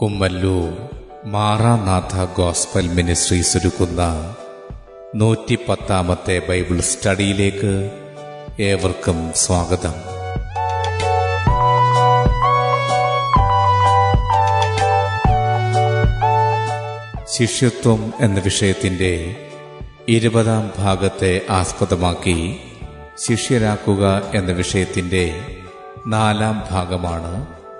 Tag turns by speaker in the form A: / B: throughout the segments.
A: Kummallur Maranatha gospel ministries ഒരുക്കുന്ന നൂറ്റി പത്താമത്തെ ബൈബിൾ സ്റ്റഡിയിലേക്ക് ഏവർക്കും സ്വാഗതം. ശിഷ്യത്വം എന്ന വിഷയത്തിന്റെ ഇരുപതാം ഭാഗത്തെ ആസ്പദമാക്കി ശിഷ്യരാക്കുക എന്ന വിഷയത്തിന്റെ നാലാം ഭാഗമാണ്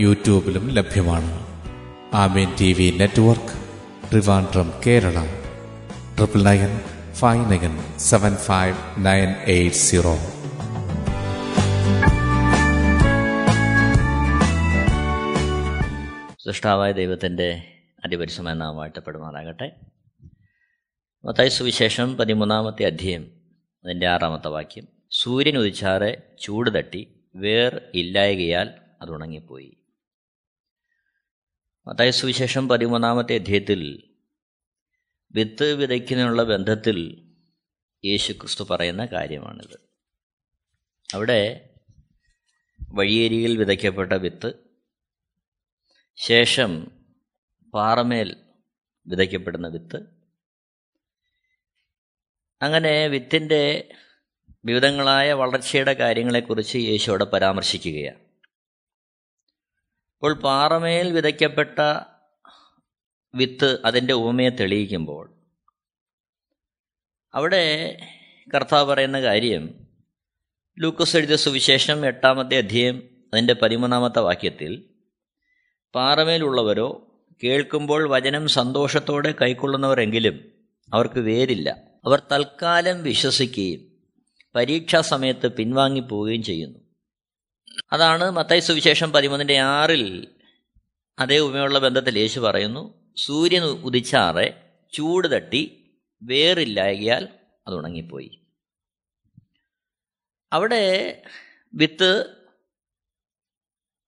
A: യൂട്യൂബിലും ലഭ്യമാണ്. Amen T V network Trivandrum Kerala. Triple nine five nine seven five nine eight zero.
B: സൃഷ്ടാവായ ദൈവത്തിന്റെ അതിപരിശമായ മത്തായ മത്തായി സുവിശേഷം പതിമൂന്നാമത്തെ അധ്യയം അതിന്റെ ആറാമത്തെ വാക്യം. സൂര്യൻ ഉദിച്ചാറെ ചൂട് തട്ടി വേർ ഇല്ലായകയാൽ അത് ഉണങ്ങിപ്പോയി. മത്തായി സുവിശേഷം പതിമൂന്നാമത്തെ അധ്യയത്തിൽ വിത്ത് വിതയ്ക്കുന്നതിനുള്ള ബന്ധത്തിൽ യേശു ക്രിസ്തു പറയുന്ന കാര്യമാണിത്. അവിടെ വഴിയേരിയിൽ വിതയ്ക്കപ്പെട്ട വിത്ത് ശേഷം പാറമേൽ വിതയ്ക്കപ്പെടുന്ന വിത്ത് അങ്ങനെ വിത്തിന്റെ വിവിധങ്ങളായ വളർച്ചയുടെ കാര്യങ്ങളെക്കുറിച്ച് യേശു അവിടെ പരാമർശിക്കുകയാണ്. അപ്പോൾ പാറമേൽ വിതയ്ക്കപ്പെട്ട വിത്ത് അതിന്റെ ഉപമയെ തെളിയിക്കുമ്പോൾ അവിടെ കർത്താവ് പറയുന്ന കാര്യം ലൂക്കോസ് എഴുതിയ സുവിശേഷം എട്ടാമത്തെ അധ്യയം അതിന്റെ പതിമൂന്നാമത്തെ വാക്യത്തിൽ പാറമേലുള്ളവരോ കേൾക്കുമ്പോൾ വചനം സന്തോഷത്തോടെ കൈക്കൊള്ളുന്നവരെങ്കിലും അവർക്ക് വേരില്ല. അവർ തൽക്കാലം വിശ്വസിക്കുകയും പരീക്ഷാ സമയത്ത് പിൻവാങ്ങിപ്പോവുകയും ചെയ്യുന്നു. അതാണ് മത്തായി സുവിശേഷം പതിമൂന്നിന്റെ ആറിൽ അതേ ഉമയുള്ള ബന്ധത്തിൽ യേശു പറയുന്നു സൂര്യൻ ഉദിച്ചാറെ ചൂട് തട്ടി വേറില്ലായകിയാൽ അത് ഉണങ്ങിപ്പോയി. അവിടെ വിത്ത്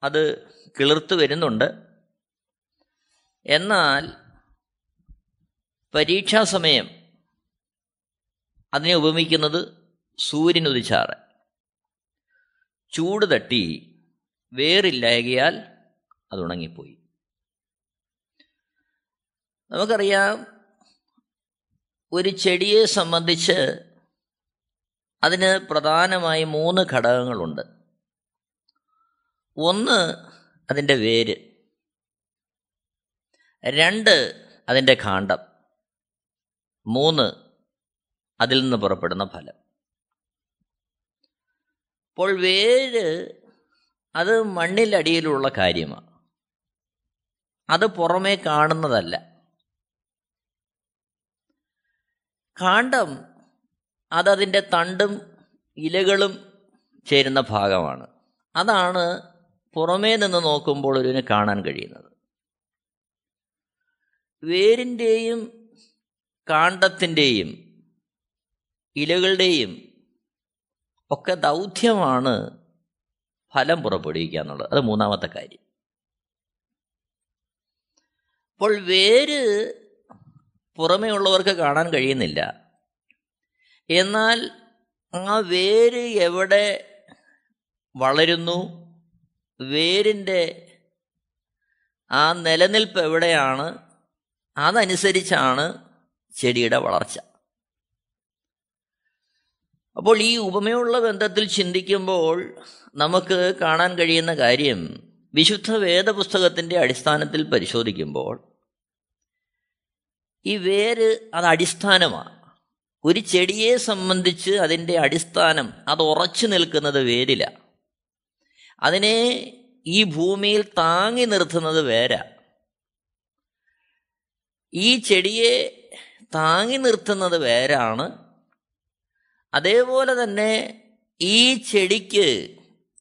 B: അത് കിളിർത്ത് വരുന്നുണ്ട്. എന്നാൽ പരീക്ഷാസമയം അതിനെ ഉപമിക്കുന്നത് സൂര്യൻ ഉദിച്ചാറ്. ചൂട് തട്ടി വേറില്ലായകയാൽ അത് ഉണങ്ങിപ്പോയി. നമുക്കറിയാം ഒരു ചെടിയെ സംബന്ധിച്ച് അതിന് പ്രധാനമായി മൂന്ന് ഘടകങ്ങളുണ്ട്. ഒന്ന് അതിന്റെ വേര് രണ്ട് അതിന്റെ കാണ്ഡം മൂന്ന് അതിൽ നിന്ന് പുറപ്പെടുന്ന ഫലം. അപ്പോൾ വേര് അത് മണ്ണിലടിയിലുള്ള കാര്യമാണ് അത് പുറമേ കാണുന്നതല്ല. കാണ്ഡം അതതിന്റെ തണ്ടും ഇലകളും ചേരുന്ന ഭാഗമാണ്. അതാണ് പുറമേ നിന്ന് നോക്കുമ്പോൾ ഒരുവിന് കാണാൻ കഴിയുന്നത്. വേരിന്റെയും കാണ്ഡത്തിന്റെയും ഇലകളുടെയും ഒക്കെ ദൗത്യമാണ് ഫലം പുറപ്പെടുവിക്കുക എന്നുള്ളത് അത് മൂന്നാമത്തെ കാര്യം. അപ്പോൾ വേര് പുറമേ ഉള്ളവർക്ക് കാണാൻ കഴിയുന്നില്ല. എന്നാൽ ആ വേര് എവിടെ വളരുന്നു? വേരിന്റെ ആ നിലനിൽപ്പ് എവിടെയാണ്? അതനുസരിച്ചാണ് ചെടിയുടെ വളർച്ച. അപ്പോൾ ഈ ഉപമയുള്ള ബന്ധത്തിൽ ചിന്തിക്കുമ്പോൾ നമുക്ക് കാണാൻ കഴിയുന്ന കാര്യം വിശുദ്ധ വേദപുസ്തകത്തിന്റെ അടിസ്ഥാനത്തിൽ പരിശോധിക്കുമ്പോൾ ഈ വേര് അത് അടിസ്ഥാനമാണ്. ഒരു ചെടിയെ സംബന്ധിച്ച് അതിന്റെ അടിസ്ഥാനം അത് ഉറച്ചു നിൽക്കുന്നത് വേരില. അതിനെ ഈ ഭൂമിയിൽ താങ്ങി നിർത്തുന്നത് വേര. ഈ ചെടിയെ താങ്ങി നിർത്തുന്നത് വേരാണ് അതേപോലെ തന്നെ ഈ ചെടിക്ക്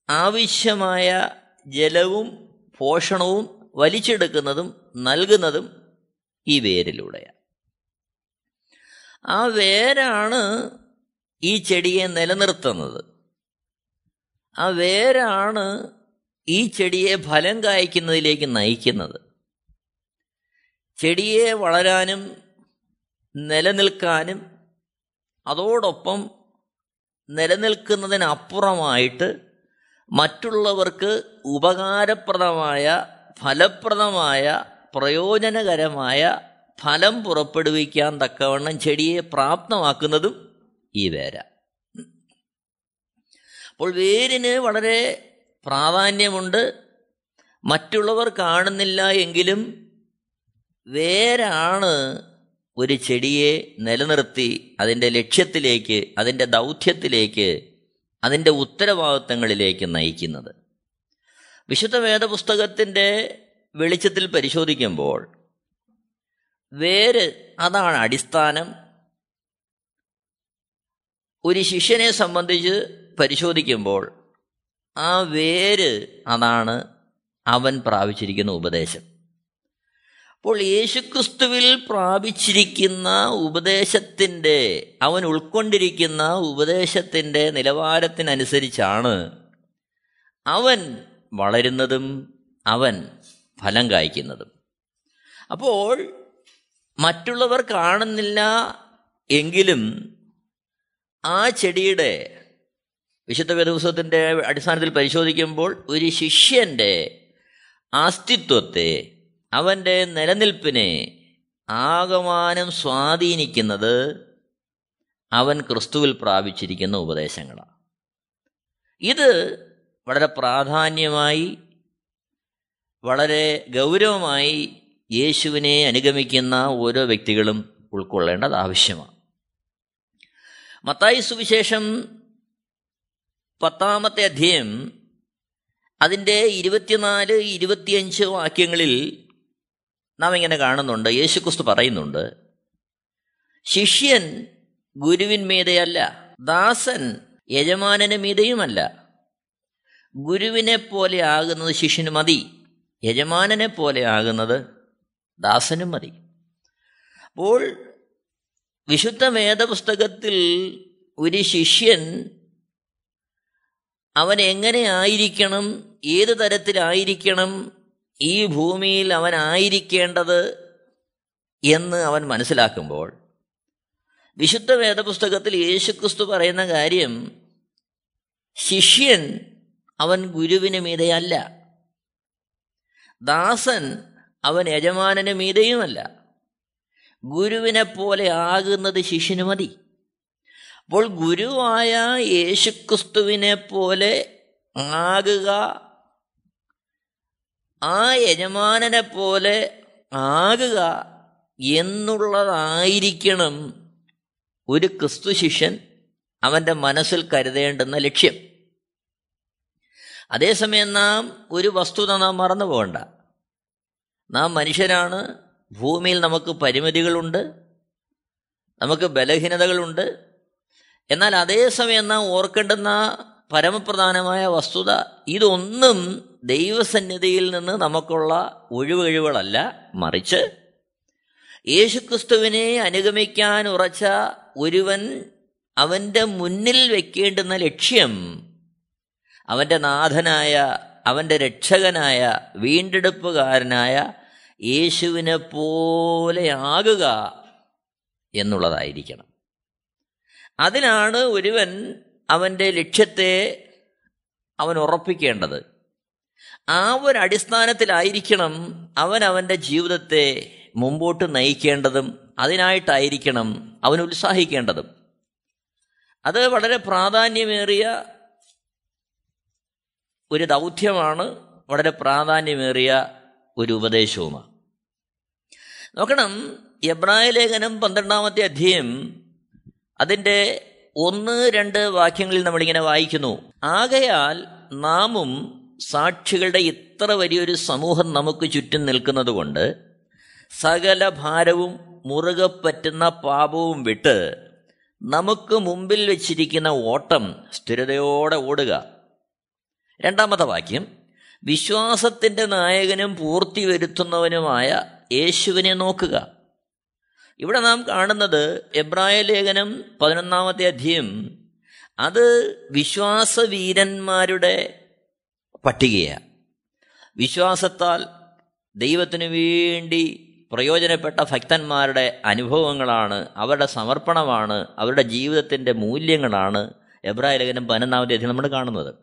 B: ആവശ്യമായ ജലവും പോഷണവും വലിച്ചെടുക്കുന്നതും നൽകുന്നതും ഈ വേരിലൂടെയാണ്. ആ വേരാണ് ഈ ചെടിയെ നിലനിർത്തുന്നത്. ആ വേരാണ് ഈ ചെടിയെ ഫലം കായ്ക്കുന്നതിലേക്ക് നയിക്കുന്നത്. ചെടിയെ വളരാനും നിലനിൽക്കാനും അതോടൊപ്പം നിലനിൽക്കുന്നതിനപ്പുറമായിട്ട് മറ്റുള്ളവർക്ക് ഉപകാരപ്രദമായ ഫലപ്രദമായ പ്രയോജനകരമായ ഫലം പുറപ്പെടുവിക്കാൻ തക്കവണ്ണം ചെടിയെ പ്രാപ്തമാക്കുന്നതും ഈ വേര. അപ്പോൾ വേരിന് വളരെ പ്രാധാന്യമുണ്ട്. മറ്റുള്ളവർ കാണുന്നില്ല എങ്കിലും വേരാണ് ഒരു ചെടിയെ നിലനിർത്തി അതിന്റെ ലക്ഷ്യത്തിലേക്ക് അതിന്റെ ദൗത്യത്തിലേക്ക് അതിന്റെ ഉത്തരവാദിത്തങ്ങളിലേക്ക് നയിക്കുന്നത്. വിശുദ്ധ വേദപുസ്തകത്തിന്റെ വെളിച്ചത്തിൽ പരിശോധിക്കുമ്പോൾ വേര് അതാണ് അടിസ്ഥാനം. ഒരു ശിഷ്യനെ സംബന്ധിച്ച് പരിശോധിക്കുമ്പോൾ ആ വേര് അതാണ് അവൻ പ്രാപിച്ചിരിക്കുന്ന ഉപദേശം. അപ്പോൾ യേശുക്രിസ്തുവിൽ പ്രാപിച്ചിരിക്കുന്ന ഉപദേശത്തിന്റെ അവൻ ഉൾക്കൊണ്ടിരിക്കുന്ന ഉപദേശത്തിന്റെ നിലവാരത്തിനനുസരിച്ചാണ് അവൻ വളരുന്നതും അവൻ ഫലം കായ്ക്കുന്നതും. അപ്പോൾ മറ്റുള്ളവർ കാണുന്നില്ല എങ്കിലും ആ ചെടിയുടെ വിശുദ്ധ വേദപുസ്തകത്തിന്റെ അടിസ്ഥാനത്തിൽ പരിശോധിക്കുമ്പോൾ ഒരു ശിഷ്യന്റെ അസ്തിത്വത്തെ അവന്റെ നിലനിൽപ്പിനെ ആകമാനം സ്വാധീനിക്കുന്നത് അവൻ ക്രിസ്തുവിൽ പ്രാപിച്ചിരിക്കുന്ന ഉപദേശങ്ങളാണ്. ഇത് വളരെ പ്രാധാന്യമായി വളരെ ഗൗരവമായി യേശുവിനെ അനുഗമിക്കുന്ന ഓരോ വ്യക്തികളും ഉൾക്കൊള്ളേണ്ടത് ആവശ്യമാണ്. മത്തായി സുവിശേഷം പത്താമത്തെ അധ്യയം അതിന്റെ ഇരുപത്തിനാല് ഇരുപത്തിയഞ്ച് വാക്യങ്ങളിൽ നാം ഇങ്ങനെ കാണുന്നുണ്ട്. യേശുക്രിസ്തു പറയുന്നുണ്ട് ശിഷ്യൻ ഗുരുവിന്മീതയല്ല ദാസൻ യജമാനന് മീതയുമല്ല. ഗുരുവിനെ പോലെ ആകുന്നത് ശിഷ്യന് മതി യജമാനനെ പോലെ ആകുന്നത് ദാസനും മതി. അപ്പോൾ വിശുദ്ധ വേദപുസ്തകത്തിൽ ഒരു ശിഷ്യൻ അവൻ എങ്ങനെ ആയിരിക്കണം ഏത് തരത്തിലായിരിക്കണം ഈ ഭൂമിയിൽ അവനായിരിക്കേണ്ടത് എന്ന് അവൻ മനസ്സിലാക്കുമ്പോൾ വിശുദ്ധ വേദപുസ്തകത്തിൽ യേശുക്രിസ്തു പറയുന്ന കാര്യം ശിഷ്യൻ അവൻ ഗുരുവിന് മീതയല്ല. ദാസൻ അവൻ യജമാനന് മീതയുമല്ല. ഗുരുവിനെ പോലെ ആകുന്നത് ശിഷ്യന് മതി. അപ്പോൾ ഗുരുവായ യേശുക്രിസ്തുവിനെ പോലെ ആകുക ആ യജമാനനെ പോലെ ആകുക എന്നുള്ളതായിരിക്കണം ഒരു ക്രിസ്തു ശിഷ്യൻ അവന്റെ മനസ്സിൽ കരുതേണ്ടുന്ന ലക്ഷ്യം. അതേസമയം നാം ഒരു വസ്തുത നാം മറന്നു പോകണ്ട. നാം മനുഷ്യരാണ് ഭൂമിയിൽ നമുക്ക് പരിമിതികളുണ്ട് നമുക്ക് ബലഹീനതകളുണ്ട്. എന്നാൽ അതേസമയം നാം ഓർക്കേണ്ടുന്ന പരമപ്രധാനമായ വസ്തുത. ഇതൊന്നും ദൈവസന്നിധിയിൽ നിന്ന് നമുക്കുള്ള ഒഴിവഴിവുകളല്ല. മറിച്ച് യേശുക്രിസ്തുവിനെ അനുഗമിക്കാൻ ഉറച്ച ഒരുവൻ അവന്റെ മുന്നിൽ വെക്കേണ്ടുന്ന ലക്ഷ്യം അവന്റെ നാഥനായ അവന്റെ രക്ഷകനായ വീണ്ടെടുപ്പുകാരനായ യേശുവിനെ പോലെയാകുക എന്നുള്ളതായിരിക്കണം. അതിനാണ് ഒരുവൻ അവന്റെ ലക്ഷ്യത്തെ അവൻ ഉറപ്പിക്കേണ്ടത്. ആ ഒരു അടിസ്ഥാനത്തിലായിരിക്കണം അവൻ അവന്റെ ജീവിതത്തെ മുമ്പോട്ട് നയിക്കേണ്ടതും അതിനായിട്ടായിരിക്കണം അവൻ ഉത്സാഹിക്കേണ്ടതും. അത് വളരെ പ്രാധാന്യമേറിയ ഒരു ദൗത്യമാണ് വളരെ പ്രാധാന്യമേറിയ ഒരു ഉപദേശവുമാണ്. നോക്കണം എബ്രായ ലേഖനം പന്ത്രണ്ടാമത്തെ അധ്യയം അതിന്റെ ഒന്ന് രണ്ട് വാക്യങ്ങളിൽ നമ്മളിങ്ങനെ വായിക്കുന്നു. ആകയാൽ നാമും സാക്ഷികളുടെ ഇത്ര വലിയൊരു സമൂഹം നമുക്ക് ചുറ്റും നിൽക്കുന്നത് കൊണ്ട് സകല ഭാരവും മുറുകെ പറ്റുന്ന പാപവും വിട്ട് നമുക്ക് മുമ്പിൽ വെച്ചിരിക്കുന്ന ഓട്ടം സ്ഥിരതയോടെ ഓടുക. രണ്ടാമത്തെ വാക്യം വിശ്വാസത്തിന്റെ നായകനും പൂർത്തി വരുത്തുന്നവനുമായ യേശുവിനെ നോക്കുക. ഇവിടെ നാം കാണുന്നത് എബ്രായ ലേഖനം പതിനൊന്നാമത്തെ അധ്യയം. അത് വിശ്വാസവീരന്മാരുടെ പട്ടികയാണ് വിശ്വാസത്താൽ ദൈവത്തിനു വേണ്ടി പ്രയോജനപ്പെട്ട ഭക്തന്മാരുടെ അനുഭവങ്ങളാണ് അവരുടെ സമർപ്പണമാണ് അവരുടെ ജീവിതത്തിന്റെ മൂല്യങ്ങളാണ് എബ്രായ ലേഖനം പതിനൊന്നാമത്തെ അധ്യയം നമ്മൾ കാണുന്നത്.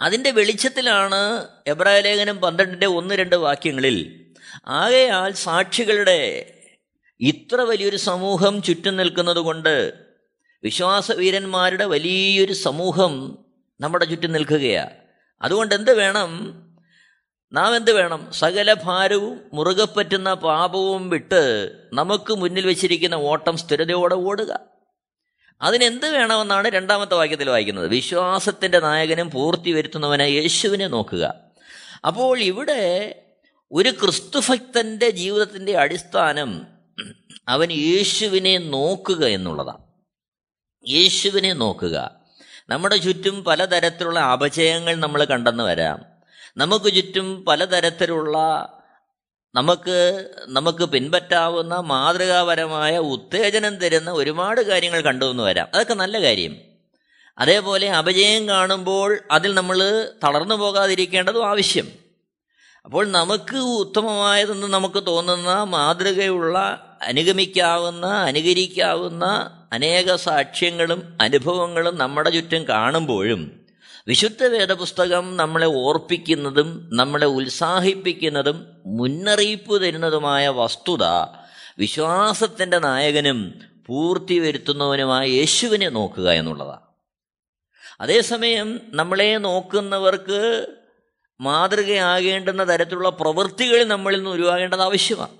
B: അതിന്റെ വെളിച്ചത്തിലാണ് എബ്രായ ലേഖനം പന്ത്രണ്ടിന്റെ ഒന്ന് രണ്ട് വാക്യങ്ങളിൽ ആകയാൽ സാക്ഷികളുടെ ഇത്ര വലിയൊരു സമൂഹം ചുറ്റും നിൽക്കുന്നത് കൊണ്ട് വിശ്വാസവീരന്മാരുടെ വലിയൊരു സമൂഹം നമ്മുടെ ചുറ്റും നിൽക്കുകയാണ് അതുകൊണ്ട് എന്ത് വേണം? നാം എന്ത് വേണം? സകല ഭാരവും മുറുകെ പറ്റുന്ന പാപവും വിട്ട് നമുക്ക് മുന്നിൽ വെച്ചിരിക്കുന്ന ഓട്ടം സ്ഥിരതയോടെ ഓടുക. അതിനെന്ത് വേണമെന്നാണ് രണ്ടാമത്തെ വാക്യത്തിൽ വായിക്കുന്നത്. വിശ്വാസത്തിന്റെ നായകനും പൂർത്തി വരുത്തുന്നവനെ യേശുവിനെ നോക്കുക. അപ്പോൾ ഇവിടെ ഒരു ക്രിസ്തുഭക്തന്റെ ജീവിതത്തിന്റെ അടിസ്ഥാനം അവൻ യേശുവിനെ നോക്കുക എന്നുള്ളതാണ് യേശുവിനെ നോക്കുക. നമ്മുടെ ചുറ്റും പലതരത്തിലുള്ള അപചയങ്ങൾ നമ്മൾ കണ്ടെന്ന് വരാം. നമുക്ക് ചുറ്റും പലതരത്തിലുള്ള നമുക്ക് നമുക്ക് പിൻപറ്റാവുന്ന മാതൃകാപരമായ ഉത്തേജനം തരുന്ന ഒരുപാട് കാര്യങ്ങൾ കണ്ടുവന്ന് വരാം. അതൊക്കെ നല്ല കാര്യം. അതേപോലെ അപജയം കാണുമ്പോൾ അതിൽ നമ്മൾ തളർന്നു പോകാതിരിക്കേണ്ടതും ആവശ്യം. അപ്പോൾ നമുക്ക് ഉത്തമമായതെന്ന് നമുക്ക് തോന്നുന്ന മാതൃകയുള്ള അനുഗമിക്കാവുന്ന അനുകരിക്കാവുന്ന അനേക സാക്ഷ്യങ്ങളും അനുഭവങ്ങളും നമ്മുടെ ചുറ്റും കാണുമ്പോഴും വിശുദ്ധ വേദപുസ്തകം നമ്മളെ ഓർപ്പിക്കുന്നതും നമ്മളെ ഉത്സാഹിപ്പിക്കുന്നതും മുന്നറിയിപ്പ് തരുന്നതുമായ വസ്തുത വിശ്വാസത്തിന്റെ നായകനും പൂർത്തി വരുത്തുന്നവനുമായ യേശുവിനെ നോക്കുക എന്നുള്ളതാണ്. അതേസമയം നമ്മളെ നോക്കുന്നവർക്ക് മാതൃകയാകേണ്ടുന്ന തരത്തിലുള്ള പ്രവൃത്തികൾ നമ്മളിൽ നിന്ന് ഉരുവാകേണ്ടത് ആവശ്യമാണ്.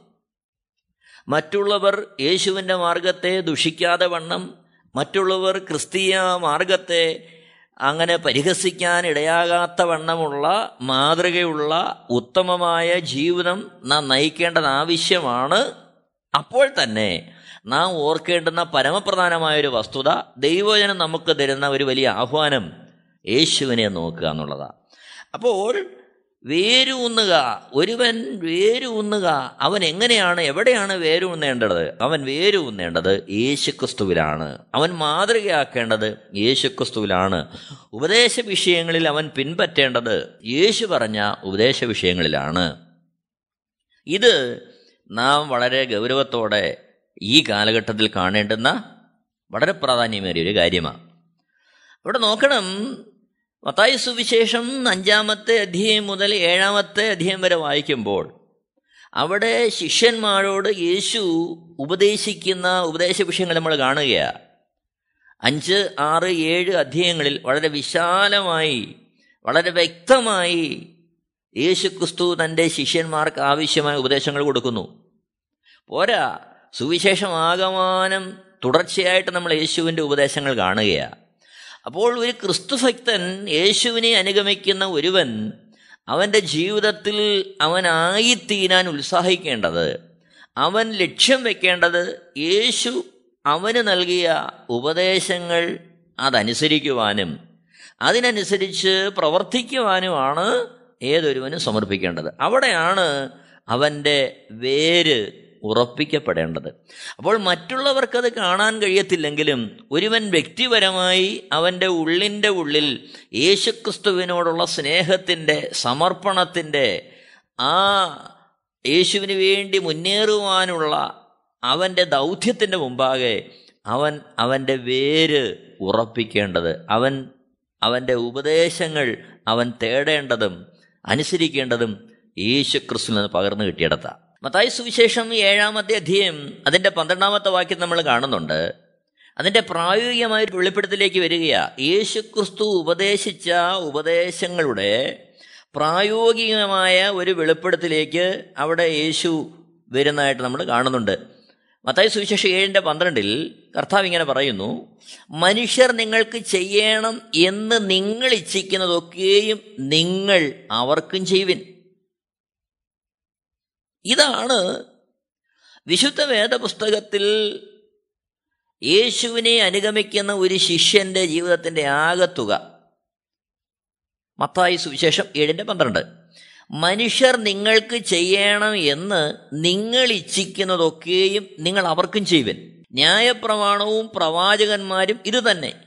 B: മറ്റുള്ളവർ യേശുവിന്റെ മാർഗത്തെ ദുഷിക്കാതെ വണ്ണം മറ്റുള്ളവർ ക്രിസ്തീയ മാർഗത്തെ അങ്ങനെ പരിഹസിക്കാൻ ഇടയാകാത്ത വണ്ണമുള്ള മാതൃകയുള്ള ഉത്തമമായ ജീവിതം നാം നയിക്കേണ്ടത് ആവശ്യമാണ്. അപ്പോൾ തന്നെ നാം ഓർക്കേണ്ടുന്ന പരമപ്രധാനമായൊരു വസ്തുത ദൈവജനം നമുക്ക് തരുന്ന ഒരു വലിയ ആഹ്വാനം യേശുവിനെ നോക്കുക എന്നുള്ളതാണ്. അപ്പോൾ വേരൂന്നുക ഒരുവൻ വേരൂന്നുക അവൻ എങ്ങനെയാണ് എവിടെയാണ് വേരൂന്നേണ്ടത്? അവൻ വേരൂന്നേണ്ടത് യേശുക്രിസ്തുവിലാണ്. അവൻ മാതൃകയാക്കേണ്ടത് യേശുക്രിസ്തുവിലാണ്. ഉപദേശ വിഷയങ്ങളിൽ അവൻ പിൻപറ്റേണ്ടത് യേശു പറഞ്ഞ ഉപദേശ വിഷയങ്ങളിലാണ് ഇത് നാം വളരെ ഗൗരവത്തോടെ ഈ കാലഘട്ടത്തിൽ കാണേണ്ടുന്ന വളരെ പ്രാധാന്യമേറിയ ഒരു കാര്യമാണ്. ഇവിടെ നോക്കണം മത്തായി സുവിശേഷം അഞ്ചാമത്തെ അധ്യായം മുതൽ ഏഴാമത്തെ അധ്യായം വരെ വായിക്കുമ്പോൾ അവിടെ ശിഷ്യന്മാരോട് യേശു ഉപദേശിക്കുന്ന ഉപദേശ വിഷയങ്ങൾ നമ്മൾ കാണുകയാണ് അഞ്ച് ആറ് ഏഴ് അധ്യായങ്ങളിൽ വളരെ വിശാലമായി വളരെ വ്യക്തമായി യേശു ക്രിസ്തു തന്റെ ശിഷ്യന്മാർക്ക് ആവശ്യമായ ഉപദേശങ്ങൾ കൊടുക്കുന്നു. പോരാ സുവിശേഷം ആകമാനം തുടർച്ചയായിട്ട് നമ്മൾ യേശുവിന്റെ ഉപദേശങ്ങൾ കാണുകയാണ് അപ്പോൾ ഒരു ക്രിസ്തുഭക്തൻ യേശുവിനെ അനുഗമിക്കുന്ന ഒരുവൻ അവന്റെ ജീവിതത്തിൽ അവനായിത്തീരാൻ ഉത്സാഹിക്കേണ്ടത് അവൻ ലക്ഷ്യം വെക്കേണ്ടത് യേശു അവന് നൽകിയ ഉപദേശങ്ങൾ അതനുസരിക്കുവാനും അതിനനുസരിച്ച് പ്രവർത്തിക്കുവാനുമാണ് ഏതൊരുവനും സമർപ്പിക്കേണ്ടത്. അവിടെയാണ് അവന്റെ വേര് ഉറപ്പിക്കപ്പെടേണ്ടത്. അപ്പോൾ മറ്റുള്ളവർക്കത് കാണാൻ കഴിയത്തില്ലെങ്കിലും ഒരുവൻ വ്യക്തിപരമായി അവന്റെ ഉള്ളിന്റെ ഉള്ളിൽ യേശുക്രിസ്തുവിനോടുള്ള സ്നേഹത്തിന്റെ സമർപ്പണത്തിന്റെ ആ യേശുവിന് വേണ്ടി മുന്നേറുവാനുള്ള അവന്റെ ദൗത്യത്തിന്റെ മുമ്പാകെ അവൻ അവന്റെ വേര് ഉറപ്പിക്കേണ്ടത് അവൻ അവന്റെ ഉപദേശങ്ങൾ അവൻ തേടേണ്ടതും അനുസരിക്കേണ്ടതും യേശുക്രിസ്തുവിൽ നിന്ന് പകർന്നു കിട്ടിയിടത്താണ് മത്തായി സുവിശേഷം ഏഴാമത്തെ അധ്യയം അതിന്റെ പന്ത്രണ്ടാമത്തെ വാക്യം നമ്മൾ കാണുന്നുണ്ട്. അതിന്റെ പ്രായോഗികമായ ഒരു വെളിപ്പെടുത്തലേക്ക് വരികയാ. യേശുക്രിസ്തു ഉപദേശിച്ച ഉപദേശങ്ങളുടെ പ്രായോഗികമായ ഒരു വെളിപ്പെടുത്തലേക്ക് അവിടെ യേശു വരുന്നതായിട്ട് നമ്മൾ കാണുന്നുണ്ട്. മത്തായ സുവിശേഷം ഏഴിന്റെ പന്ത്രണ്ടിൽ കർത്താവ് ഇങ്ങനെ പറയുന്നു മനുഷ്യർ നിങ്ങൾക്ക് ചെയ്യണം എന്ന് നിങ്ങൾ ഇച്ഛിക്കുന്നതൊക്കെയും നിങ്ങൾ അവർക്കും ചെയ്യുവിൻ. ഇതാണ് വിശുദ്ധ വേദപുസ്തകത്തിൽ യേശുവിനെ അനുഗമിക്കുന്ന ഒരു ശിഷ്യന്റെ ജീവിതത്തിന്റെ ആകത്തുക. മത്തായി സുവിശേഷം ഏഴിന്റെ പന്ത്രണ്ട്. മനുഷ്യർ നിങ്ങൾക്ക് ചെയ്യണം എന്ന് നിങ്ങൾ ഇച്ഛിക്കുന്നതൊക്കെയും നിങ്ങൾ അവർക്കും ചെയ്യുവൻ. ന്യായപ്രമാണവും പ്രവാചകന്മാരും ഇതുതന്നെ.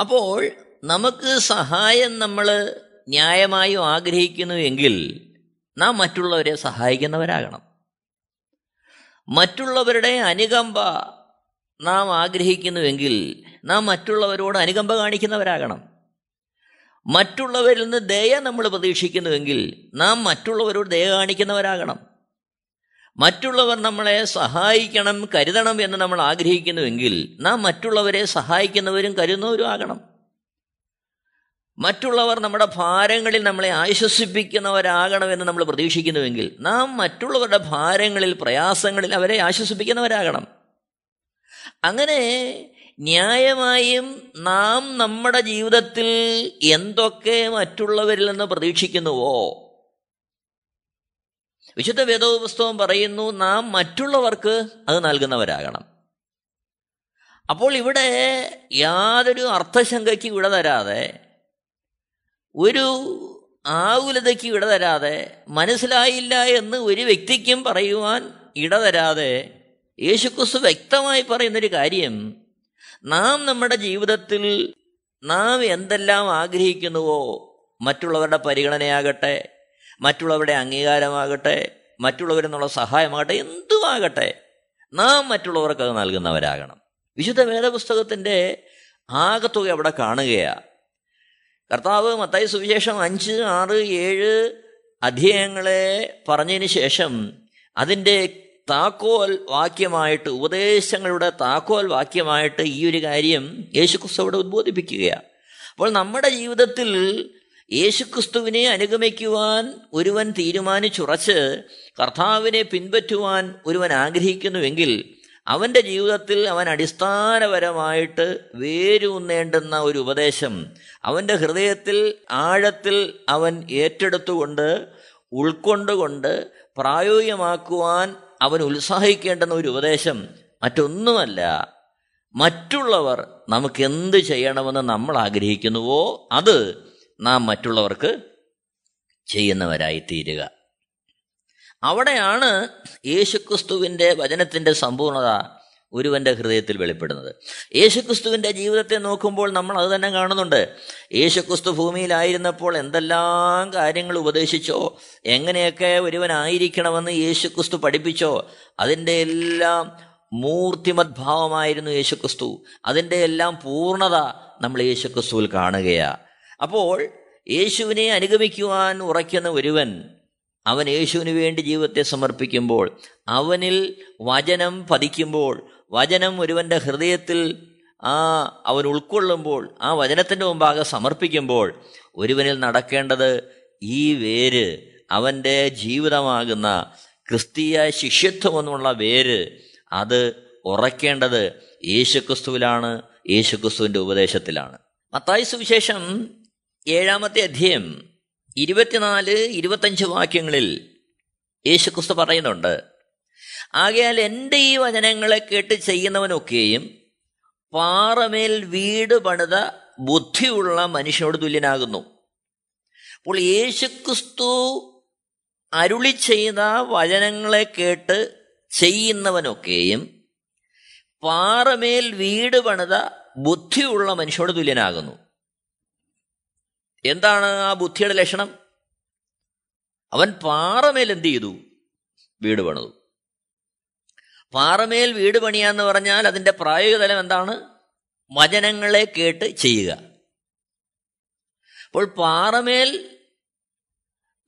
B: അപ്പോൾ നമുക്ക് സഹായം നമ്മൾ ന്യായമായും ആഗ്രഹിക്കുന്നുവെങ്കിൽ നാം മറ്റുള്ളവരെ സഹായിക്കുന്നവരാകണം. മറ്റുള്ളവരുടെ അനുകമ്പ നാം ആഗ്രഹിക്കുന്നുവെങ്കിൽ നാം മറ്റുള്ളവരോട് അനുകമ്പ കാണിക്കുന്നവരാകണം. മറ്റുള്ളവരിൽ നിന്ന് ദയ നമ്മൾ പ്രതീക്ഷിക്കുന്നുവെങ്കിൽ നാം മറ്റുള്ളവരോട് ദയ കാണിക്കുന്നവരാകണം. മറ്റുള്ളവർ നമ്മളെ സഹായിക്കണം കരുതണം എന്ന് നമ്മൾ ആഗ്രഹിക്കുന്നുവെങ്കിൽ നാം മറ്റുള്ളവരെ സഹായിക്കുന്നവരും കരുതുന്നവരും ആകണം. മറ്റുള്ളവർ നമ്മുടെ ഭാരങ്ങളിൽ നമ്മളെ ആശ്വസിപ്പിക്കുന്നവരാകണമെന്ന് നമ്മൾ പ്രതീക്ഷിക്കുന്നുവെങ്കിൽ നാം മറ്റുള്ളവരുടെ ഭാരങ്ങളിൽ പ്രയാസങ്ങളിൽ അവരെ ആശ്വസിപ്പിക്കുന്നവരാകണം. അങ്ങനെ ന്യായമായും നാം നമ്മുടെ ജീവിതത്തിൽ എന്തൊക്കെ മറ്റുള്ളവരിൽ നിന്ന് പ്രതീക്ഷിക്കുന്നുവോ? വിശുദ്ധ വേദോപുസ്തകം പറയുന്നു നാം മറ്റുള്ളവർക്ക് അത് നൽകുന്നവരാകണം. അപ്പോൾ ഇവിടെ യാതൊരു അർത്ഥശങ്കയ്ക്ക് വിട തരാതെ ഒരു ആകുലതയ്ക്ക് ഇട തരാതെ മനസ്സിലായില്ല എന്ന് ഒരു വ്യക്തിക്കും പറയുവാൻ ഇടതരാതെ യേശുക്രിസ്തു വ്യക്തമായി പറയുന്നൊരു കാര്യം നാം നമ്മുടെ ജീവിതത്തിൽ നാം എന്തെല്ലാം ആഗ്രഹിക്കുന്നുവോ മറ്റുള്ളവരുടെ പരിഗണനയാകട്ടെ മറ്റുള്ളവരുടെ അംഗീകാരമാകട്ടെ മറ്റുള്ളവരെന്നുള്ള സഹായമാകട്ടെ എന്തുമാകട്ടെ നാം മറ്റുള്ളവർക്ക് അത് നൽകുന്നവരാകണം. വിശുദ്ധ വേദപുസ്തകത്തിന്റെ ആകത്തുക അവിടെ കാണുകയാണ് കർത്താവ് മത്തായി സുവിശേഷം അഞ്ച് ആറ് ഏഴ് അധ്യായങ്ങളെ പറഞ്ഞതിന് ശേഷം അതിന്റെ താക്കോൽ വാക്യമായിട്ട് ഉപദേശങ്ങളുടെ താക്കോൽ വാക്യമായിട്ട് ഈ ഒരു കാര്യം യേശുക്രിസ്തു അവിടെ ഉദ്ബോധിപ്പിക്കുകയാണ് അപ്പോൾ നമ്മുടെ ജീവിതത്തിൽ യേശുക്രിസ്തുവിനെ അനുഗമിക്കുവാൻ ഒരുവൻ തീരുമാനിച്ചുറച്ച് കർത്താവിനെ പിൻപറ്റുവാൻ ഒരുവൻ ആഗ്രഹിക്കുന്നുവെങ്കിൽ അവന്റെ ജീവിതത്തിൽ അവൻ അടിസ്ഥാനപരമായിട്ട് വേരൂന്നേണ്ടുന്ന ഒരു ഉപദേശം. അവന്റെ ഹൃദയത്തിൽ ആഴത്തിൽ അവൻ ഏറ്റെടുത്തുകൊണ്ട് ഉൾക്കൊണ്ടുകൊണ്ട് പ്രായോഗികമാക്കുവാൻ അവൻ ഉത്സാഹിക്കേണ്ടുന്ന ഒരു ഉപദേശം. മറ്റൊന്നുമല്ല മറ്റുള്ളവർ നമുക്ക് എന്ത് ചെയ്യണമെന്ന് നമ്മൾ ആഗ്രഹിക്കുന്നുവോ അത് നാം മറ്റുള്ളവർക്ക് ചെയ്യുന്നവരായി തീരുക അവിടെയാണ് യേശുക്രിസ്തുവിന്റെ വചനത്തിന്റെ സമ്പൂർണത ഒരുവന്റെ ഹൃദയത്തിൽ വെളിപ്പെടുന്നത്. യേശുക്രിസ്തുവിന്റെ ജീവിതത്തെ നോക്കുമ്പോൾ നമ്മൾ അത് തന്നെ കാണുന്നുണ്ട്. യേശുക്രിസ്തു ഭൂമിയിലായിരുന്നപ്പോൾ എന്തെല്ലാം കാര്യങ്ങൾ ഉപദേശിച്ചോ എങ്ങനെയൊക്കെ ഒരുവനായിരിക്കണമെന്ന് യേശുക്രിസ്തു പഠിപ്പിച്ചോ അതിന്റെ എല്ലാം മൂർത്തിമദ്ഭാവമായിരുന്നു യേശുക്രിസ്തു. അതിന്റെ എല്ലാം പൂർണത നമ്മൾ യേശുക്രിസ്തുവിൽ കാണുകയാണ് അപ്പോൾ യേശുവിനെ അനുഗമിക്കുവാൻ ഉറയ്ക്കുന്ന ഒരുവൻ അവൻ യേശുവിന് വേണ്ടി ജീവിതത്തെ സമർപ്പിക്കുമ്പോൾ അവനിൽ വചനം പതിക്കുമ്പോൾ വചനം ഒരുവന്റെ ഹൃദയത്തിൽ ആ അവൻ ഉൾക്കൊള്ളുമ്പോൾ ആ വചനത്തിന്റെ മുമ്പാകെ സമർപ്പിക്കുമ്പോൾ ഒരുവനിൽ നടക്കേണ്ടത് ഈ വേര് അവന്റെ ജീവിതമാകുന്ന ക്രിസ്തീയ ശിഷ്യത്വം എന്നുള്ള വേര് അത് ഉറയ്ക്കേണ്ടത് യേശുക്രിസ്തുവിലാണ് യേശുക്രിസ്തുവിന്റെ ഉപദേശത്തിലാണ്. മത്തായി സുവിശേഷം ഏഴാമത്തെ അധ്യയം ഇരുപത്തിനാല് ഇരുപത്തഞ്ച് വാക്യങ്ങളിൽ യേശുക്രിസ്തു പറയുന്നുണ്ട് ആകയാൽ എന്റെ ഈ വചനങ്ങളെ കേട്ട് ചെയ്യുന്നവനൊക്കെയും പാറമേൽ വീട് പണിത ബുദ്ധിയുള്ള മനുഷ്യനോട് തുല്യനാകുന്നു. അപ്പോൾ യേശുക്രിസ്തു അരുളി ചെയ്ത വചനങ്ങളെ കേട്ട് ചെയ്യുന്നവനൊക്കെയും പാറമേൽ വീട് പണിത ബുദ്ധിയുള്ള മനുഷ്യനോട് തുല്യനാകുന്നു. എന്താണ് ആ ബുദ്ധിയുടെ ലക്ഷണം? അവൻ പാറമേൽ എന്ത് ചെയ്തു? വീട് പണിതു. പാറമേൽ വീട് പണിയാന്ന് പറഞ്ഞാൽ അതിന്റെ പ്രായോഗിക തലം എന്താണ്? വചനങ്ങളെ കേട്ട് ചെയ്യുക. അപ്പോൾ പാറമേൽ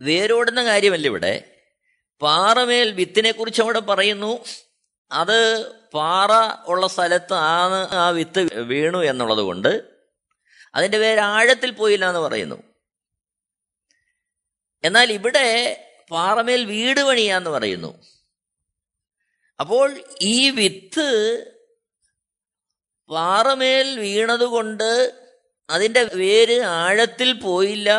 B: വേരോടുന്ന കാര്യമല്ല ഇവിടെ. പാറമേൽ വിത്തിനെ കുറിച്ച് അവിടെ പറയുന്നു അത് പാറ ഉള്ള സ്ഥലത്ത് ആ വിത്ത് വീണു എന്നുള്ളത് കൊണ്ട് അതിന്റെ പേര് ആഴത്തിൽ പോയില്ല എന്ന് പറയുന്നു. എന്നാൽ ഇവിടെ പാറമേൽ വീട് പണിയാന്ന് പറയുന്നു. അപ്പോൾ ഈ വിത്ത് പാറമേൽ വീണതുകൊണ്ട് അതിന്റെ വേര് ആഴത്തിൽ പോയില്ല.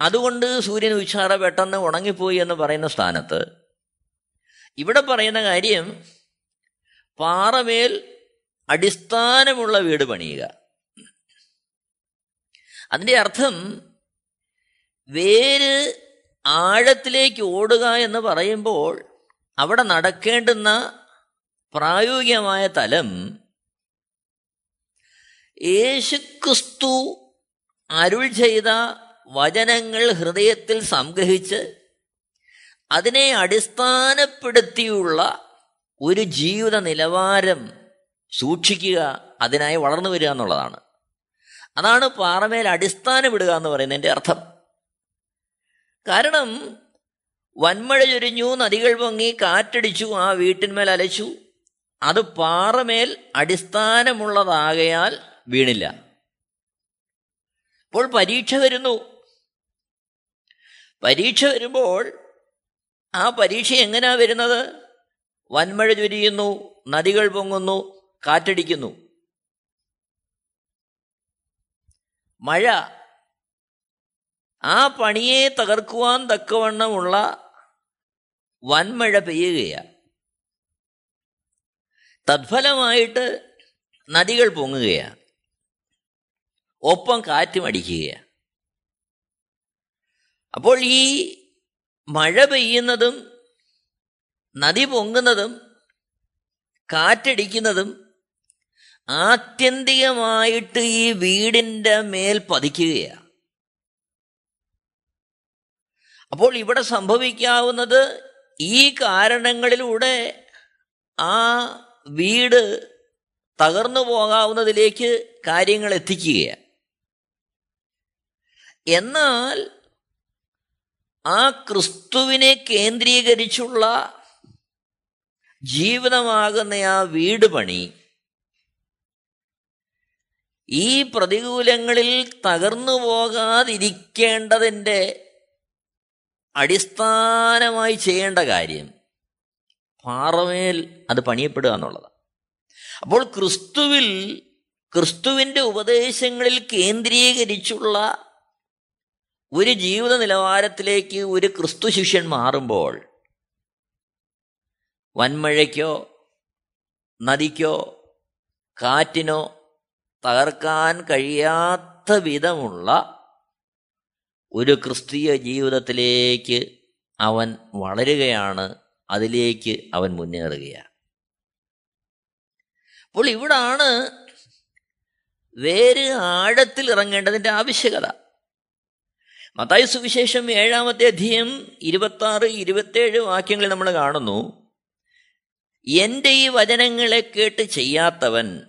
B: അതുകൊണ്ട് സൂര്യൻ ഉച്ചാറ പെട്ടെന്ന് ഉണങ്ങിപ്പോയി എന്ന് പറയുന്ന സ്ഥാനത്ത്. ഇവിടെ പറയുന്ന കാര്യം പാറമേൽ അടിസ്ഥാനമുള്ള വീട് പണിയുക. അതിന്റെ അർത്ഥം വേര് ആഴത്തിലേക്ക് ഓടുക എന്ന് പറയുമ്പോൾ അവിടെ നടക്കേണ്ടുന്ന പ്രായോഗികമായ തലം യേശുക്രിസ്തു അരുൾ ചെയ്ത വചനങ്ങൾ ഹൃദയത്തിൽ സംഗ്രഹിച്ച് അതിനെ അടിസ്ഥാനപ്പെടുത്തിയുള്ള ഒരു ജീവിത നിലവാരം സൂക്ഷിക്കുക അതിനായി വളർന്നു വരിക എന്നുള്ളതാണ്. അതാണ് പാറമേൽ അടിസ്ഥാനം ഇടുക എന്ന് പറയുന്നതിന്റെ അർത്ഥം. കാരണം വന്മഴ ചൊരിഞ്ഞു നദികൾ പൊങ്ങി കാറ്റടിച്ചു ആ വീട്ടിന്മേൽ അലച്ചു. അത് പാറമേൽ അടിസ്ഥാനമുള്ളതാകയാൽ വീണില്ല. അപ്പോൾ പരീക്ഷ വരുന്നു. പരീക്ഷ വരുമ്പോൾ ആ പരീക്ഷ എങ്ങനെയാ വരുന്നത്? വന്മഴ ചൊരിയുന്നു നദികൾ പൊങ്ങുന്നു കാറ്റടിക്കുന്നു. മഴ. ആ പണിയെ തകർക്കുവാൻ തക്കവണ്ണമുള്ള വൻമഴ പെയ്യുകയാണ് തത്ഫലമായിട്ട് നദികൾ പൊങ്ങുകയാണ് ഒപ്പം കാറ്റും അടിക്കുകയാണ് അപ്പോൾ ഈ മഴ പെയ്യുന്നതും നദി പൊങ്ങുന്നതും കാറ്റടിക്കുന്നതും ആത്യന്തികമായിട്ട് ഈ വീടിന്റെ മേൽ പതിക്കുകയാണ്. അപ്പോൾ ഇവിടെ സംഭവിക്കാവുന്നത് ഈ കാരണങ്ങളിലൂടെ ആ വീട് തകർന്നു പോകാവുന്നതിലേക്ക് കാര്യങ്ങൾ എത്തിക്കുകയാണ്. എന്നാൽ ആ ക്രിസ്തുവിനെ കേന്ദ്രീകരിച്ചുള്ള ജീവിതമാകുന്ന ആ വീട് പണി ഈ പ്രതികൂലങ്ങളിൽ തകർന്നു പോകാതിരിക്കേണ്ടതിന്റെ അടിസ്ഥാനമായി ചെയ്യേണ്ട കാര്യം പാറമേൽ അത് പണിയപ്പെടുക എന്നുള്ളതാണ്. അപ്പോൾ ക്രിസ്തുവിൽ ക്രിസ്തുവിന്റെ ഉപദേശങ്ങളിൽ കേന്ദ്രീകരിച്ചുള്ള ഒരു ജീവിത നിലവാരത്തിലേക്ക് ഒരു ക്രിസ്തു ശിഷ്യൻ മാറുമ്പോൾ വന്മഴയ്ക്കോ നദിക്കോ കാറ്റിനോ തകർക്കാൻ കഴിയാത്ത വിധമുള്ള ഒരു ക്രിസ്തീയ ജീവിതത്തിലേക്ക് അവൻ വളരുകയാണ് അതിലേക്ക് അവൻ മുന്നേറുകയാണ്. അപ്പോൾ ഇവിടാണ് വേര് ആഴത്തിൽ ഇറങ്ങേണ്ടതിന്റെ ആവശ്യകത. മത്തായി സുവിശേഷം ഏഴാമത്തെ അധ്യയം ഇരുപത്തി ആറ് ഇരുപത്തേഴ് വാക്യങ്ങൾ നമ്മൾ കാണുന്നു എന്റെ ഈ വചനങ്ങളെ കേട്ട് ചെയ്യാത്തവൻ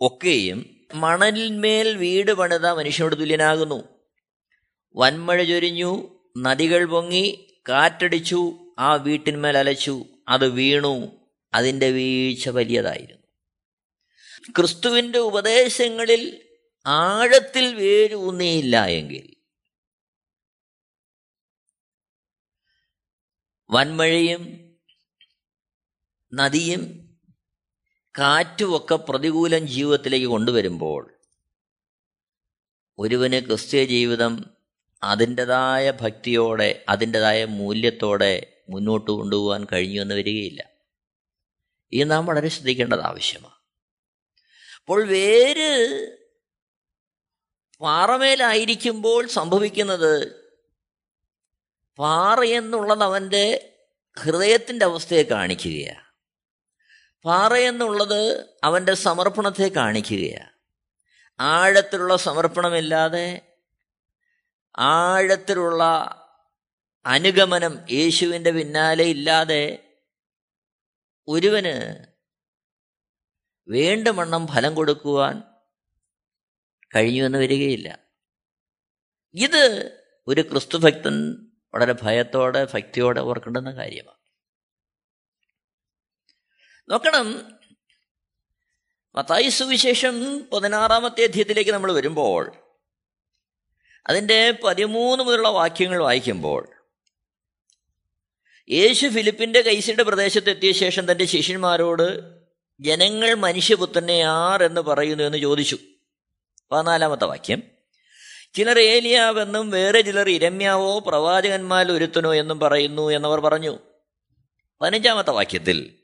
B: ഒക്കെയും മണലിന്മേൽ വീട് പണിത മനുഷ്യനോട് തുല്യനാകുന്നു. വൻമഴ ചൊരിഞ്ഞു നദികൾ പൊങ്ങി കാറ്റടിച്ചു ആ വീട്ടിന്മേൽ അലച്ചു അത് വീണു അതിന്റെ വീഴ്ച വലിയതായിരുന്നു. ക്രിസ്തുവിന്റെ ഉപദേശങ്ങളിൽ ആഴത്തിൽ വേരൂന്നിയില്ല എങ്കിൽ. വൻമഴയും നദിയും കാറ്റുമൊക്കെ പ്രതികൂലം ജീവിതത്തിലേക്ക് കൊണ്ടുവരുമ്പോൾ ഒരുവന് ക്രിസ്തീയ ജീവിതം അതിന്റെതായ ഭക്തിയോടെ അതിന്റെതായ മൂല്യത്തോടെ മുന്നോട്ട് കൊണ്ടുപോകാൻ കഴിഞ്ഞു എന്ന് വരികയില്ല. ഈ നാം വളരെ ശ്രദ്ധിക്കേണ്ടത് ആവശ്യമാണ്. അപ്പോൾ വേര് പാറമേലായിരിക്കുമ്പോൾ സംഭവിക്കുന്നത് പാറ എന്നുള്ളത് അവന്റെ ഹൃദയത്തിന്റെ അവസ്ഥയെ കാണിക്കുകയാണ്. പാറ എന്നുള്ളത് അവന്റെ സമർപ്പണത്തെ കാണിക്കുകയാണ് ആഴത്തിലുള്ള സമർപ്പണമില്ലാതെ ആഴത്തിലുള്ള അനുഗമനം യേശുവിന്റെ പിന്നാലെ ഇല്ലാതെ ഒരുവന് വേണ്ടമണ്ണം ഫലം കൊടുക്കുവാൻ കഴിഞ്ഞുവെന്ന് വരികയില്ല. ഇത് ഒരു ക്രിസ്തുഭക്തൻ വളരെ ഭയത്തോടെ ഭക്തിയോടെ ഓർക്കേണ്ടുന്ന കാര്യമാണ്. നോക്കണം. മത്തായി സുവിശേഷം പതിനാറാമത്തെ അധ്യയത്തിലേക്ക് നമ്മൾ വരുമ്പോൾ അതിന്റെ പതിമൂന്ന് മുതലുള്ള വാക്യങ്ങൾ വായിക്കുമ്പോൾ യേശു ഫിലിപ്പിന്റെ കൈസിയുടെ പ്രദേശത്തെത്തിയ ശേഷം തന്റെ ശിഷ്യന്മാരോട് ജനങ്ങൾ മനുഷ്യപുത്രനെ ആർ എന്ന് പറയുന്നു എന്ന് ചോദിച്ചു. പതിനാലാമത്തെ വാക്യം. ചിലർ ഏലിയാവെന്നും വേറെ ചിലർ ഇരമ്യാവോ പ്രവാചകന്മാരിൽ ഒരുത്തനോ എന്നും പറയുന്നു എന്നവർ പറഞ്ഞു. പതിനഞ്ചാമത്തെ വാക്യത്തിൽ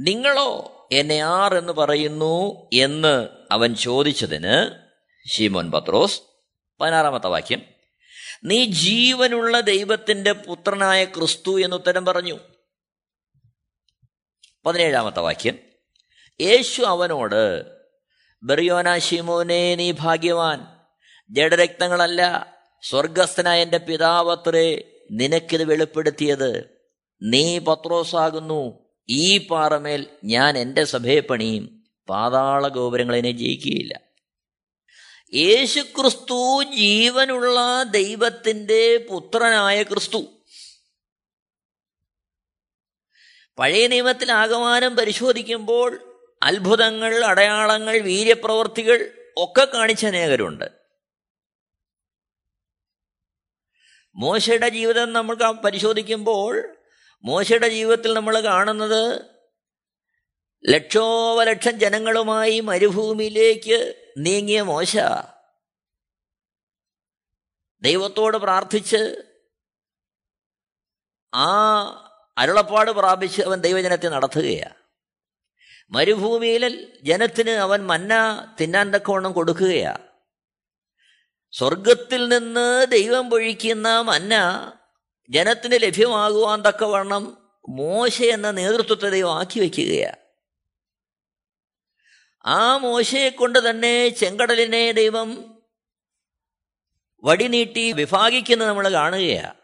B: നിങ്ങളോ എന്നെ ആർ എന്ന് പറയുന്നു എന്ന് അവൻ ചോദിച്ചതിന് ഷീമോൻ പത്രോസ് പതിനാറാമത്തെ വാക്യം നീ ജീവനുള്ള ദൈവത്തിന്റെ പുത്രനായ ക്രിസ്തു എന്ന് ഉത്തരം പറഞ്ഞു. പതിനേഴാമത്തെ വാക്യം യേശു അവനോട് ബെറിയോന ഷീമോനെ നീ ഭാഗ്യവാൻ. ജഡരക്തങ്ങളല്ല സ്വർഗസ്ഥനായ എന്റെ പിതാവത്രേ നിനക്കിത് വെളിപ്പെടുത്തിയത്. നീ പത്രോസാകുന്നു. ഈ പാറമേൽ ഞാൻ എന്റെ സഭയെ പണിയും. പാതാള ഗോപുരങ്ങളെ ജയിക്കുകയില്ല. യേശു ക്രിസ്തു ജീവനുള്ള ദൈവത്തിന്റെ പുത്രനായ ക്രിസ്തു. പഴയ നിയമത്തിൽ ആകമാനം പരിശോധിക്കുമ്പോൾ അത്ഭുതങ്ങൾ അടയാളങ്ങൾ വീര്യപ്രവർത്തികൾ ഒക്കെ കാണിച്ച അനേകരുണ്ട്. മോശയുടെ ജീവിതം നമ്മൾ പരിശോധിക്കുമ്പോൾ മോശയുടെ ജീവിതത്തിൽ നമ്മൾ കാണുന്നത് ലക്ഷോപലക്ഷം ജനങ്ങളുമായി മരുഭൂമിയിലേക്ക് നീങ്ങിയ മോശ. ദൈവത്തോട് പ്രാർത്ഥിച്ച് ആ അരുളപ്പാട് പ്രാപിച്ച് അവൻ ദൈവജനത്തെ നടത്തുകയാണ് മരുഭൂമിയിൽ ജനത്തിന് അവൻ മന്ന തിന്നാൻ തക്കവണ്ണം കൊടുക്കുകയാണ് സ്വർഗത്തിൽ നിന്ന് ദൈവം പൊഴിക്കുന്ന മന്ന ജനത്തിന് ലഭ്യമാകുവാൻ തക്കവണ്ണം മോശ എന്ന നേതൃത്വത്തെ ദൈവം ആക്കി വയ്ക്കുകയാണ്. ആ മോശയെ കൊണ്ട് തന്നെ ചെങ്കടലിനെ ദൈവം വടിനീട്ടി വിഭാഗിക്കുന്ന നമ്മൾ കാണുകയാണ്.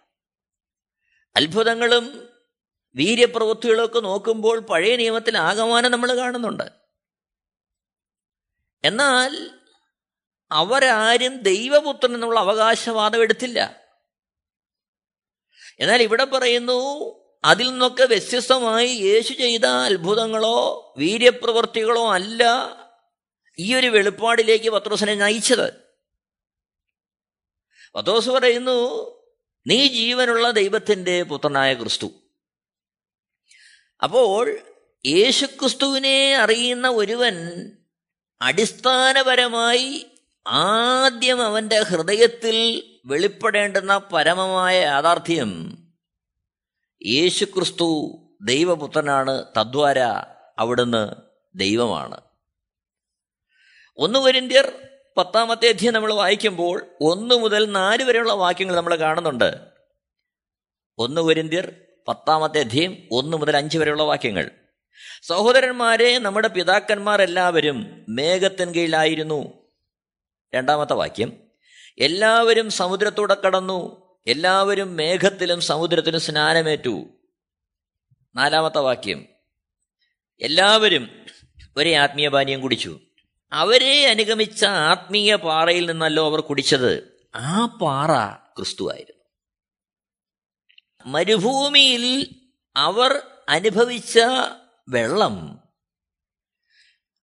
B: അത്ഭുതങ്ങളും വീര്യപ്രവൃത്തികളൊക്കെ നോക്കുമ്പോൾ പഴയ നിയമത്തിൽ ആകമാനം നമ്മൾ കാണുന്നുണ്ട്. എന്നാൽ അവരാരും ദൈവപുത്രൻ എന്നുള്ള അവകാശവാദം എടുത്തില്ല. എന്നാൽ ഇവിടെ പറയുന്നു അതിൽ നിന്നൊക്കെ വ്യത്യസ്തമായി യേശു ചെയ്ത അത്ഭുതങ്ങളോ വീര്യപ്രവൃത്തികളോ അല്ല ഈ ഒരു വെളിപ്പാടിലേക്ക് പത്രോസിനെ നയിച്ചത്. പത്രോസ് പറയുന്നു നീ ജീവനുള്ള ദൈവത്തിന്റെ പുത്രനായ ക്രിസ്തു. അപ്പോൾ യേശുക്രിസ്തുവിനെ അറിയുന്ന ഒരുവൻ അടിസ്ഥാനപരമായി ആദ്യം അവന്റെ ഹൃദയത്തിൽ വെളിപ്പെടേണ്ടുന്ന പരമമായ യാഥാർത്ഥ്യം യേശുക്രിസ്തു ദൈവപുത്രനാണ് തദ്വാര അവിടുന്ന് ദൈവമാണ്. ഒന്ന് വരിന്ത്യർ പത്താമത്തെ അധ്യയം നമ്മൾ വായിക്കുമ്പോൾ ഒന്ന് മുതൽ നാല് വരെയുള്ള വാക്യങ്ങൾ നമ്മൾ കാണുന്നുണ്ട്. ഒന്ന് വരിന്ത്യർ പത്താമത്തെ അധ്യയം ഒന്ന് മുതൽ അഞ്ച് വരെയുള്ള വാക്യങ്ങൾ. സഹോദരന്മാരെ നമ്മുടെ പിതാക്കന്മാർ എല്ലാവരും മേഘത്തിൻ കീഴിലായിരുന്നു. രണ്ടാമത്തെ വാക്യം. എല്ലാവരും സമുദ്രത്തൂടെ കടന്നു. എല്ലാവരും മേഘത്തിലും സമുദ്രത്തിലും സ്നാനമേറ്റു. നാലാമത്തെ വാക്യം. എല്ലാവരും ഒരേ ആത്മീയ പാനീയം കുടിച്ചു. അവരെ അനുഗമിച്ച ആത്മീയ പാറയിൽ നിന്നല്ലോ അവർ കുടിച്ചത്. ആ പാറ ക്രിസ്തു ആയിരുന്നു. മരുഭൂമിയിൽ അവർ അനുഭവിച്ച വെള്ളം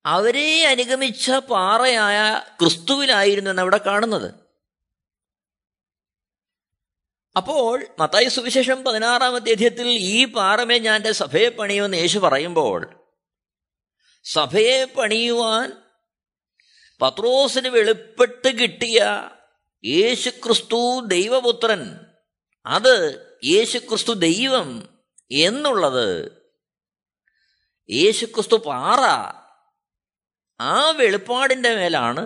B: അവരെ അനുഗമിച്ച പാറയായ ക്രിസ്തുവിലായിരുന്നു എന്ന് അവിടെ കാണുന്നത്. അപ്പോൾ മത്തായി സുവിശേഷം പതിനാറാമത്തെ അധ്യയത്തിൽ ഈ പാറമേ ഞാൻ എന്റെ സഭയെ പണിയുമെന്ന് യേശു പറയുമ്പോൾ സഭയെ പണിയുവാൻ പത്രോസിന് വെളിപ്പെട്ട് കിട്ടിയ യേശുക്രിസ്തു ദൈവപുത്രൻ അത് യേശുക്രിസ്തു ദൈവം എന്നുള്ളത് യേശുക്രിസ്തു പാറ ആ വെളിപ്പാടിന്റെ മേലാണ്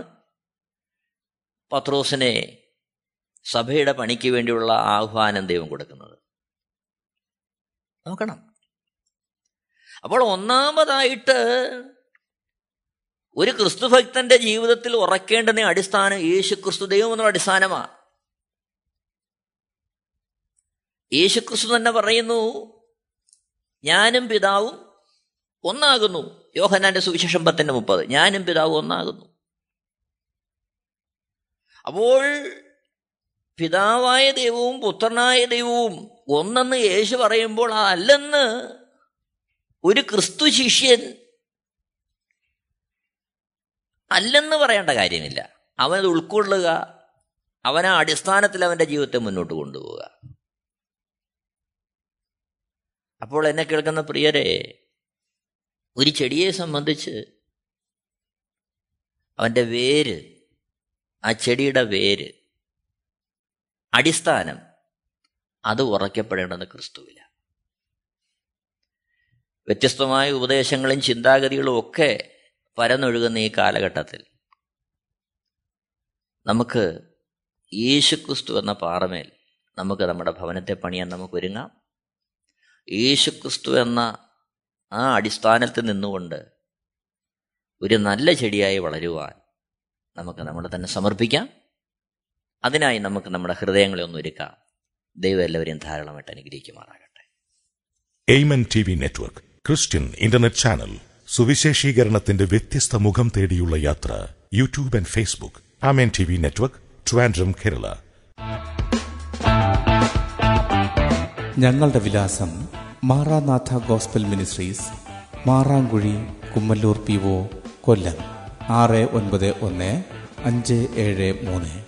B: പത്രോസിനെ സഭയുടെ പണിക്ക് വേണ്ടിയുള്ള ആഹ്വാനം ദൈവം കൊടുക്കുന്നത്. നോക്കണം. അപ്പോൾ ഒന്നാമതായിട്ട് ഒരു ക്രിസ്തുഭക്തന്റെ ജീവിതത്തിൽ ഉറക്കേണ്ടുന്ന അടിസ്ഥാനം യേശു ക്രിസ്തു ദൈവം എന്നുള്ള അടിസ്ഥാനമാണ് യേശു ക്രിസ്തു തന്നെ പറയുന്നു ഞാനും പിതാവും ഒന്നാകുന്നു. യോഹനാന്റെ സുവിശേഷം പത്തിന്റെ മുപ്പത്. ഞാനും പിതാവും ഒന്നാകുന്നു. അപ്പോൾ പിതാവായ ദൈവവും പുത്രനായ ദൈവവും ഒന്നെന്ന് യേശു പറയുമ്പോൾ അതല്ലെന്ന് ഒരു ക്രിസ്തു ശിഷ്യൻ അല്ലെന്ന് പറയേണ്ട കാര്യമില്ല. അവനത് ഉൾക്കൊള്ളുക അവനെ അടിസ്ഥാനത്തിൽ അവന്റെ ജീവിതത്തെ മുന്നോട്ട് കൊണ്ടുപോവുക. അപ്പോൾ എന്നെ കേൾക്കുന്ന പ്രിയരെ ഒരു ചെടിയെ സംബന്ധിച്ച് അവന്റെ വേര് ആ ചെടിയുടെ വേര് അടിസ്ഥാനം. അത് ഉറയ്ക്കപ്പെടേണ്ടത് ക്രിസ്തുവില വ്യത്യസ്തമായ ഉപദേശങ്ങളും ചിന്താഗതികളും ഒക്കെ പരന്നൊഴുകുന്ന ഈ കാലഘട്ടത്തിൽ നമുക്ക് യേശുക്രിസ്തു എന്ന പാറമേൽ നമുക്ക് നമ്മുടെ ഭവനത്തെ പണിയാൻ നമുക്ക് ഒരുങ്ങാം. യേശുക്രിസ്തു എന്ന ആ അടിസ്ഥാനത്തിൽ നിന്നുകൊണ്ട് ഒരു നല്ല ചെടിയായി വളരുവാൻ നമുക്ക് നമ്മളെ തന്നെ സമർപ്പിക്കാം. അതിനായി നമുക്ക് നമ്മുടെ ഹൃദയങ്ങളെ ഒന്ന് ഒരുക്കാം. ദൈവം എല്ലാവരെയും ധാരാളമായിട്ട് അനുഗ്രഹിക്കുമാറാകട്ടെ.
C: Amen T V network Christian internet channel സുവിശേഷീകരണത്തിന്റെ വ്യത്യസ്ത മുഖം തേടിയുള്ള യാത്ര YouTube and Facebook Amen T V network Trivandrum Kerala.
A: ഞങ്ങളുടെ വിലാസം Maranatha gospel ministries Maranguzhi Kummalloor P O Kollam. ആറ് ഒൻപത് ഒന്ന് അഞ്ച് ഏഴ് മൂന്ന്.